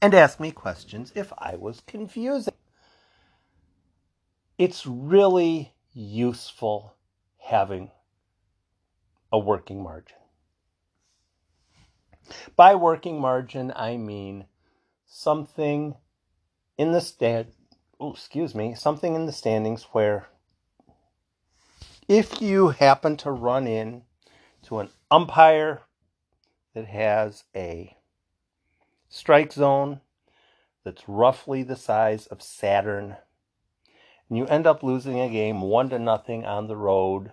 and ask me questions if I was confusing. It's really useful having a working margin. By working margin, I mean something in the stand, oh, excuse me, something in the standings where if you happen to run in to an umpire that has a strike zone that's roughly the size of Saturn, and you end up losing a game one to nothing on the road,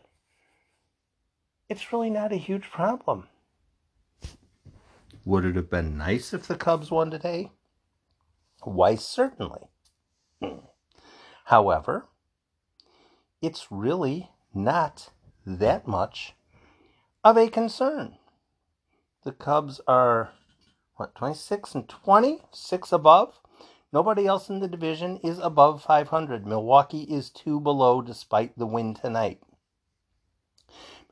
it's really not a huge problem. Would it have been nice if the Cubs won today? Why, certainly. However, it's really not that much of a concern. The Cubs are what 26 and 20, six above. Nobody else in the division is above 500. Milwaukee is two below despite the win tonight.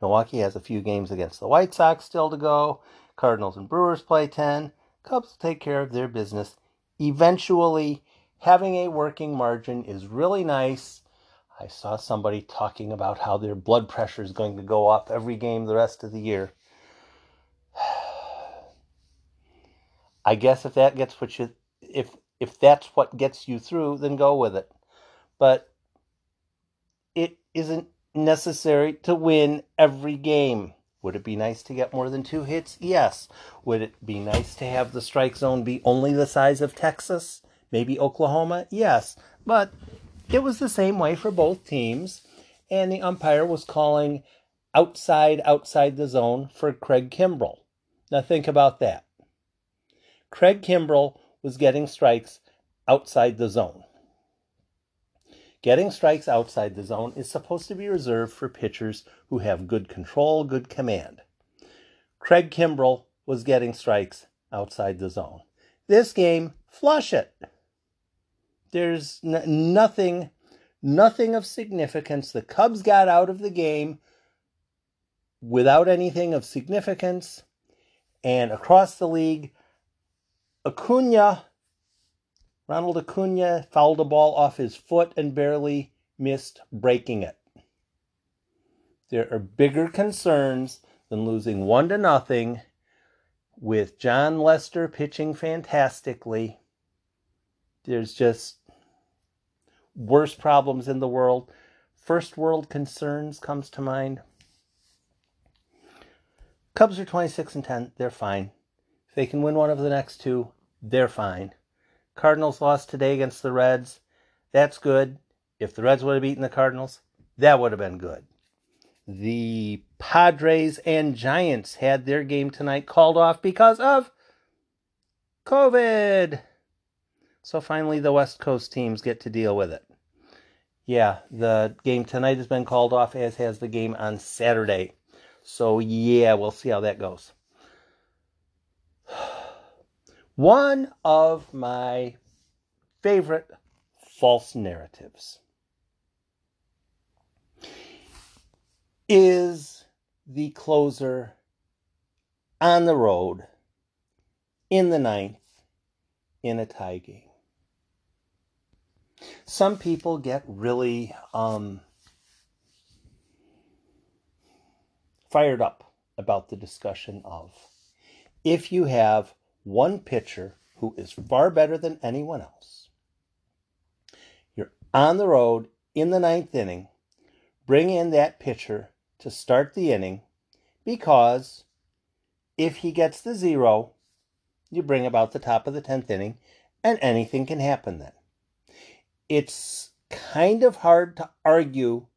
Milwaukee has a few games against the White Sox still to go. Cardinals and Brewers play 10. Cubs will take care of their business. Eventually, having a working margin is really nice. I saw somebody talking about how their blood pressure is going to go up every game the rest of the year. I guess if that gets what you if if that's what gets you through, then go with it. But it isn't necessary to win every game. Would it be nice to get more than two hits? Yes. Would it be nice to have the strike zone be only the size of Texas? Maybe Oklahoma? Yes. But it was the same way for both teams, and the umpire was calling outside outside the zone for Craig Kimbrel. Now think about that. Craig Kimbrel was getting strikes outside the zone. Getting strikes outside the zone is supposed to be reserved for pitchers who have good control, good command. Craig Kimbrel was getting strikes outside the zone. This game, flush it. There's n- nothing, nothing of significance. The Cubs got out of the game without anything of significance, and across the league, Acuna, Ronald Acuna fouled a ball off his foot and barely missed breaking it. There are bigger concerns than losing one to nothing with Jon Lester pitching fantastically. There's just worse problems in the world. First world concerns comes to mind. Cubs are 26 and 10. They're fine. If they can win one of the next two, they're fine. Cardinals lost today against the Reds. That's good. If the Reds would have beaten the Cardinals, that would have been good. The Padres and Giants had their game tonight called off because of COVID. So finally, the West Coast teams get to deal with it. Yeah, the game tonight has been called off, as has the game on Saturday. So, yeah, we'll see how that goes. One of my favorite false narratives is the closer on the road in the ninth in a tie game. Some people get really um, fired up about the discussion of if you have one pitcher who is far better than anyone else. You're on the road in the ninth inning. Bring in that pitcher to start the inning because if he gets the zero, you bring about the top of the 10th inning and anything can happen then. It's kind of hard to argue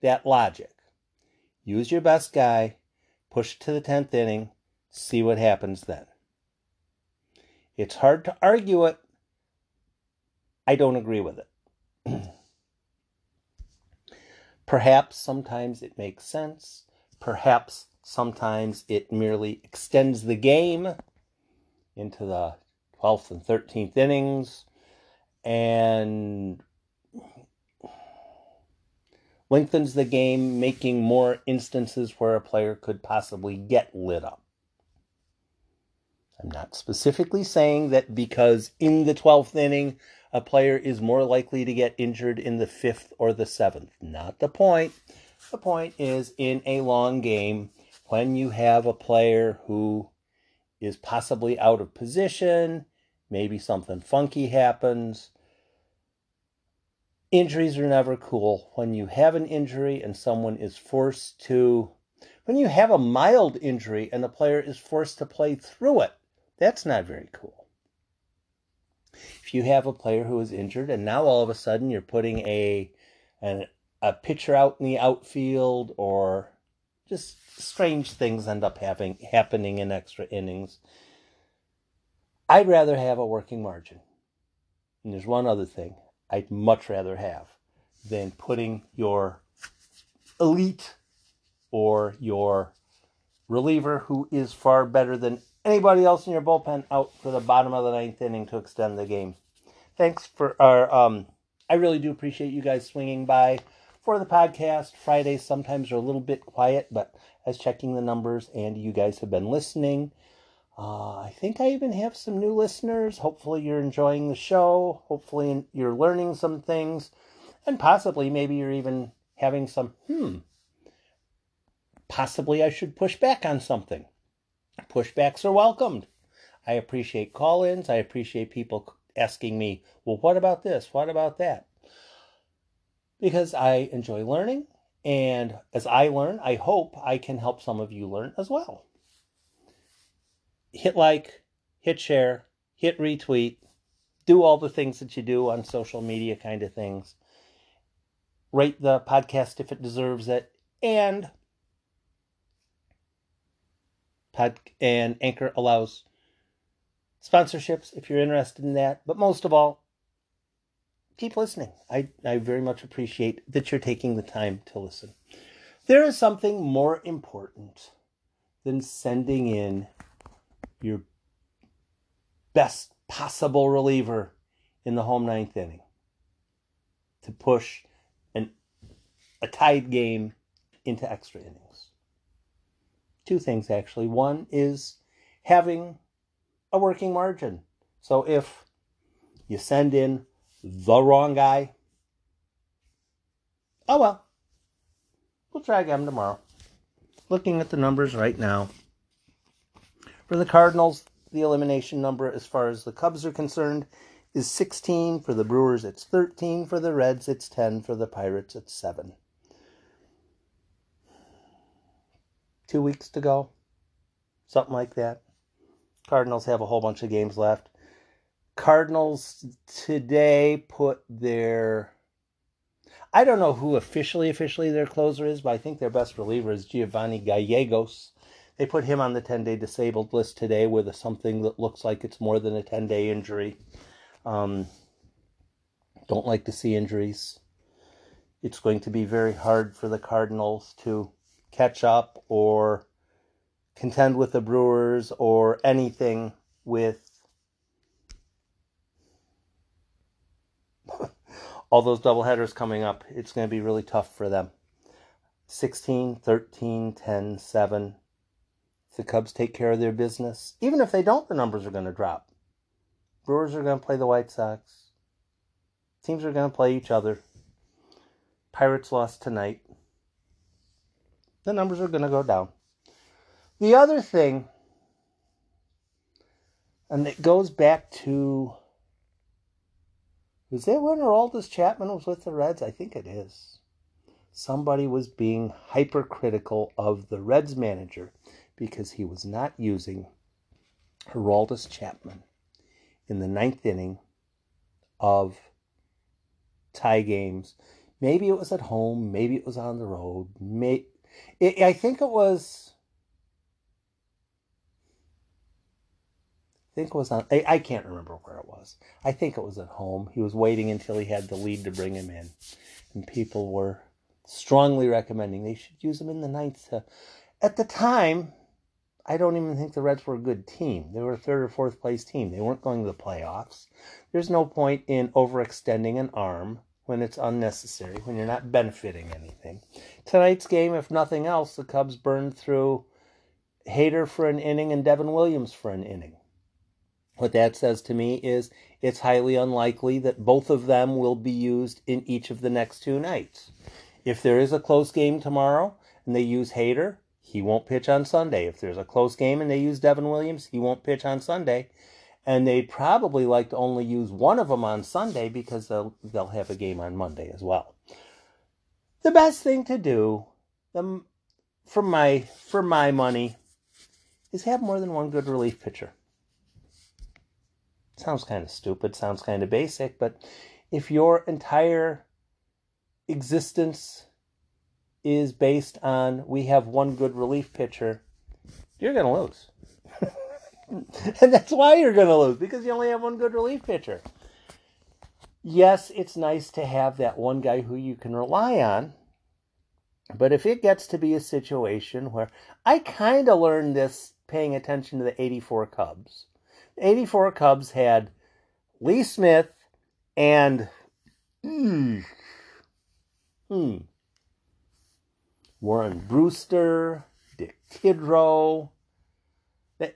that logic. Use your best guy, push to the 10th inning, see what happens then. It's hard to argue it. I don't agree with it. Perhaps sometimes it makes sense. Perhaps sometimes it merely extends the game into the 12th and 13th innings and lengthens the game, making more instances where a player could possibly get lit up. I'm not specifically saying that because in the 12th inning, a player is more likely to get injured in the fifth or the seventh. Not the point. The point is in a long game, when you have a player who is possibly out of position, maybe something funky happens. Injuries are never cool. When you have an injury and someone is forced to, when you have a mild injury and the player is forced to play through it, that's not very cool. If you have a player who is injured and now all of a sudden you're putting a an, a pitcher out in the outfield or just strange things end up having happening in extra innings. I'd rather have a working margin. And there's one other thing I'd much rather have than putting your elite or your reliever who is far better than anybody else in your bullpen out for the bottom of the ninth inning to extend the game. Thanks for our. Um, I really do appreciate you guys swinging by for the podcast. Fridays sometimes are a little bit quiet, but as checking the numbers, and you guys have been listening. Uh, I think I even have some new listeners. Hopefully, you're enjoying the show. Hopefully, you're learning some things, and possibly, maybe you're even having some, hmm, possibly I should push back on something. Pushbacks are welcomed. I appreciate call ins. I appreciate people asking me, well, what about this? What about that? Because I enjoy learning. And as I learn, I hope I can help some of you learn as well. Hit like, hit share, hit retweet, do all the things that you do on social media kind of things. Rate the podcast if it deserves it. And Pod and Anchor allows sponsorships if you're interested in that. But most of all, keep listening. I, I very much appreciate that you're taking the time to listen. There is something more important than sending in your best possible reliever in the home ninth inning to push an, a tied game into extra innings two things actually. One is having a working margin. So if you send in the wrong guy, oh well, we'll try again tomorrow. Looking at the numbers right now. For the Cardinals, the elimination number as far as the Cubs are concerned is 16. For the Brewers, it's 13. For the Reds, it's 10. For the Pirates, it's 7. Two weeks to go, something like that. Cardinals have a whole bunch of games left. Cardinals today put their I don't know who officially officially their closer is, but I think their best reliever is Giovanni Gallegos. They put him on the 10-day disabled list today with a, something that looks like it's more than a 10-day injury. Um, don't like to see injuries. It's going to be very hard for the Cardinals to catch up or contend with the Brewers or anything with all those doubleheaders coming up. It's going to be really tough for them. 16, 13, 10, 7. If the Cubs take care of their business, even if they don't, the numbers are going to drop. Brewers are going to play the White Sox. Teams are going to play each other. Pirates lost tonight the numbers are going to go down. The other thing, and it goes back to, is that when Aroldis Chapman was with the Reds? I think it is. Somebody was being hypercritical of the Reds manager because he was not using Aroldis Chapman in the ninth inning of tie games. Maybe it was at home, maybe it was on the road, may, it, I think it was. think it was on. I, I can't remember where it was. I think it was at home. He was waiting until he had the lead to bring him in, and people were strongly recommending they should use him in the ninth. To, at the time, I don't even think the Reds were a good team. They were a third or fourth place team. They weren't going to the playoffs. There's no point in overextending an arm when it's unnecessary, when you're not benefiting anything. Tonight's game, if nothing else, the Cubs burned through Hader for an inning and Devin Williams for an inning. What that says to me is it's highly unlikely that both of them will be used in each of the next two nights. If there is a close game tomorrow and they use Hader, he won't pitch on Sunday. If there's a close game and they use Devin Williams, he won't pitch on Sunday. And they'd probably like to only use one of them on Sunday because they'll they'll have a game on Monday as well. The best thing to do, um, for my for my money, is have more than one good relief pitcher. Sounds kind of stupid, sounds kind of basic, but if your entire existence is based on we have one good relief pitcher, you're going to lose. and that's why you're going to lose because you only have one good relief pitcher. Yes, it's nice to have that one guy who you can rely on. But if it gets to be a situation where I kind of learned this paying attention to the 84 Cubs. 84 Cubs had Lee Smith and hmm Warren Brusstar, Dick Kidrow.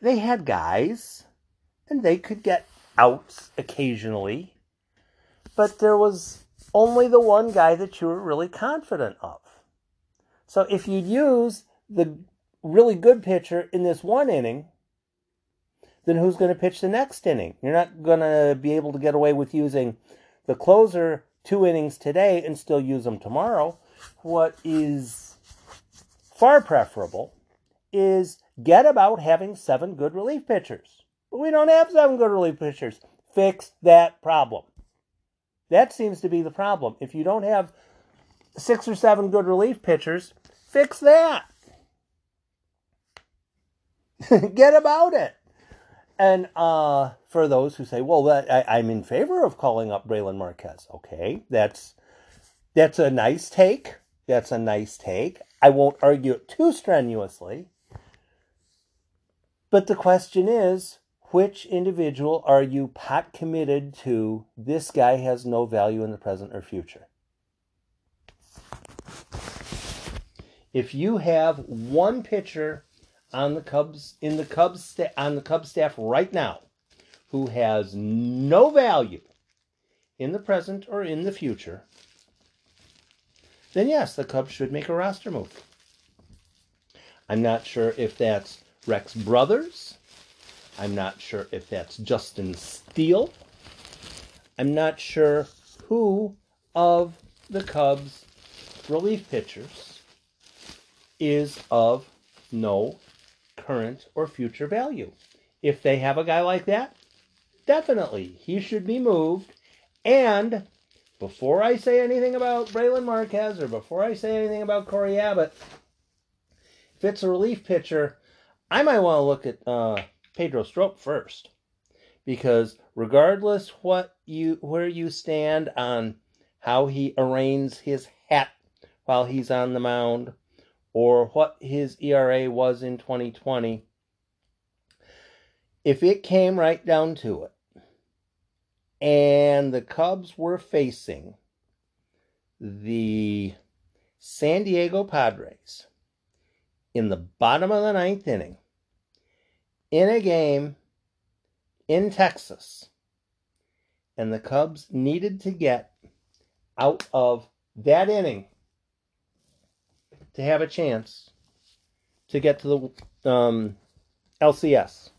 They had guys, and they could get outs occasionally, but there was only the one guy that you were really confident of. So if you'd use the really good pitcher in this one inning, then who's going to pitch the next inning? You're not going to be able to get away with using the closer two innings today and still use them tomorrow. What is far preferable is get about having seven good relief pitchers. But we don't have seven good relief pitchers. Fix that problem. That seems to be the problem. If you don't have six or seven good relief pitchers, fix that. get about it. And uh, for those who say, "Well, that, I, I'm in favor of calling up Brailyn Marquez," okay, that's that's a nice take. That's a nice take. I won't argue it too strenuously. But the question is which individual are you pot committed to this guy has no value in the present or future? If you have one pitcher on the Cubs in the Cubs sta- on the Cubs staff right now who has no value in the present or in the future, then yes, the Cubs should make a roster move. I'm not sure if that's Rex Brothers. I'm not sure if that's Justin Steele. I'm not sure who of the Cubs relief pitchers is of no current or future value. If they have a guy like that, definitely he should be moved and before I say anything about Brailyn Marquez or before I say anything about Cory Abbott, if it's a relief pitcher, I might want to look at uh, Pedro Strop first, because regardless what you where you stand on how he arraigns his hat while he's on the mound, or what his ERA was in 2020, if it came right down to it, and the Cubs were facing the San Diego Padres in the bottom of the ninth inning in a game in Texas. And the Cubs needed to get out of that inning to have a chance to get to the um, LCS.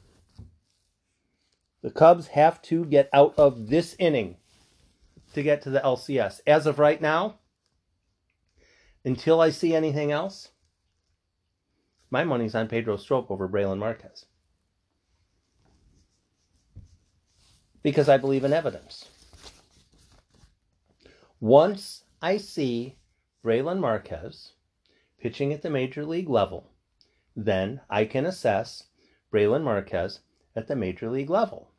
The Cubs have to get out of this inning to get to the LCS. As of right now, until I see anything else, my money's on Pedro Strop over Brailyn Marquez. Because I believe in evidence. Once I see Brailyn Marquez pitching at the major league level, then I can assess Brailyn Marquez at the major league level.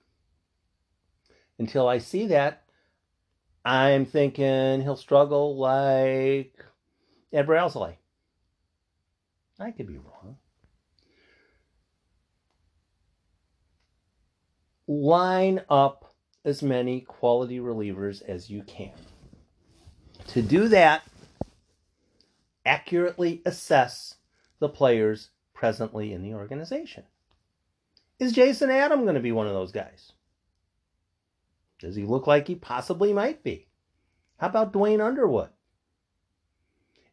Until I see that, I'm thinking he'll struggle like Adbert Alzolay. I could be wrong. Line up as many quality relievers as you can. To do that, accurately assess the players presently in the organization. Is Jason Adam going to be one of those guys? Does he look like he possibly might be? How about Duane Underwood?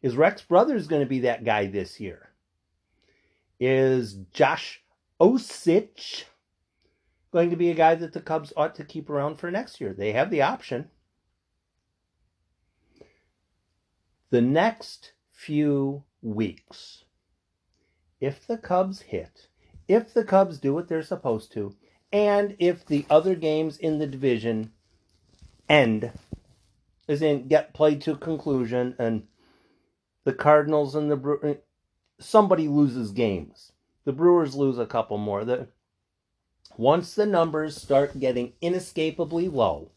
Is Rex Brothers going to be that guy this year? Is Josh Osich going to be a guy that the Cubs ought to keep around for next year? They have the option. The next few weeks, if the Cubs hit, if the Cubs do what they're supposed to, and if the other games in the division end, as in get played to conclusion, and the Cardinals and the somebody loses games. The Brewers lose a couple more. The once the numbers start getting inescapably low,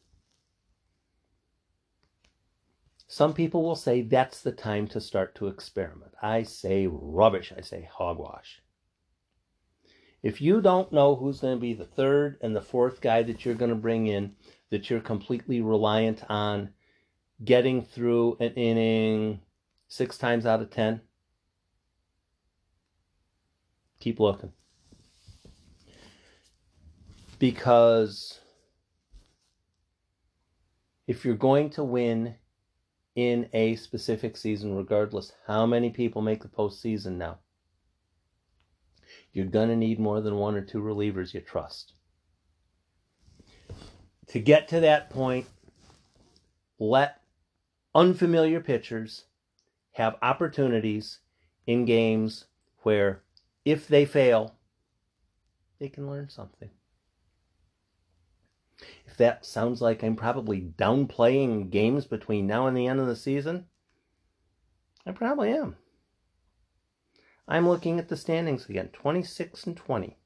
some people will say that's the time to start to experiment. I say rubbish. I say hogwash. If you don't know who's going to be the third and the fourth guy that you're going to bring in, that you're completely reliant on getting through an inning six times out of ten, keep looking. Because if you're going to win in a specific season, regardless how many people make the postseason now, you're going to need more than one or two relievers you trust. To get to that point, let unfamiliar pitchers have opportunities in games where if they fail, they can learn something. If that sounds like I'm probably downplaying games between now and the end of the season, I probably am. I'm looking at the standings again 26 and 20.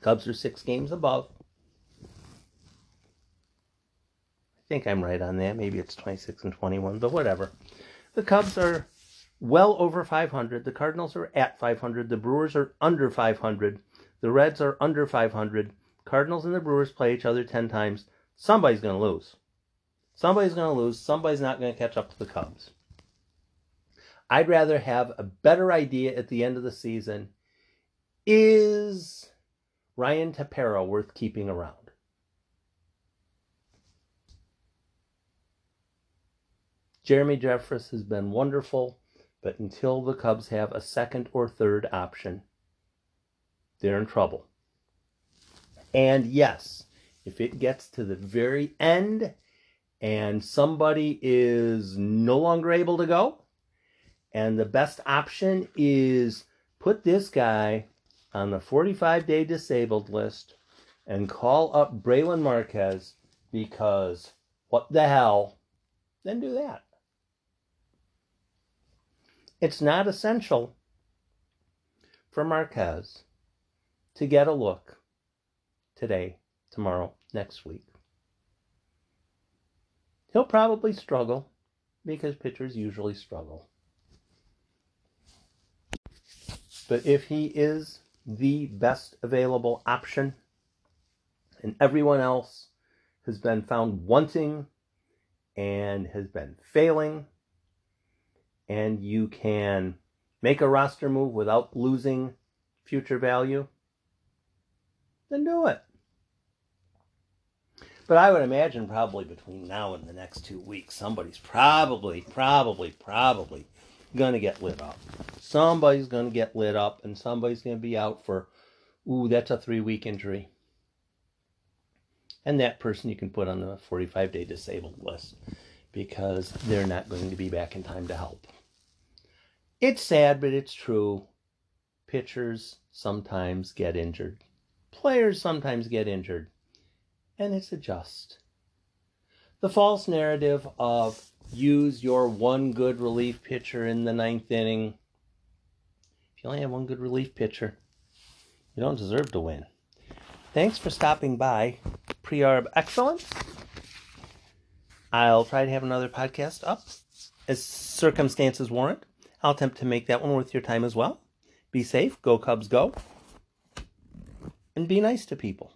Cubs are six games above. I think I'm right on that. Maybe it's 26 and 21, but whatever. The Cubs are well over 500. The Cardinals are at 500. The Brewers are under 500. The Reds are under 500. Cardinals and the Brewers play each other 10 times. Somebody's going to lose. Somebody's going to lose. Somebody's not going to catch up to the Cubs. I'd rather have a better idea at the end of the season. Is Ryan Tepera worth keeping around? Jeremy Jeffress has been wonderful, but until the Cubs have a second or third option, they're in trouble. And yes, if it gets to the very end and somebody is no longer able to go, and the best option is put this guy on the 45 day disabled list and call up Brailyn Marquez because what the hell? Then do that. It's not essential for Marquez to get a look today, tomorrow, next week. He'll probably struggle because pitchers usually struggle. But if he is the best available option and everyone else has been found wanting and has been failing, and you can make a roster move without losing future value, then do it. But I would imagine probably between now and the next two weeks, somebody's probably, probably, probably going to get lit up. Somebody's going to get lit up, and somebody's going to be out for, ooh, that's a three week injury. And that person you can put on the 45 day disabled list because they're not going to be back in time to help. It's sad, but it's true. Pitchers sometimes get injured, players sometimes get injured, and it's a just. The false narrative of use your one good relief pitcher in the ninth inning. If you only have one good relief pitcher, you don't deserve to win. Thanks for stopping by. Pre-arb excellence. I'll try to have another podcast up as circumstances warrant. I'll attempt to make that one worth your time as well. Be safe. Go Cubs, go. And be nice to people.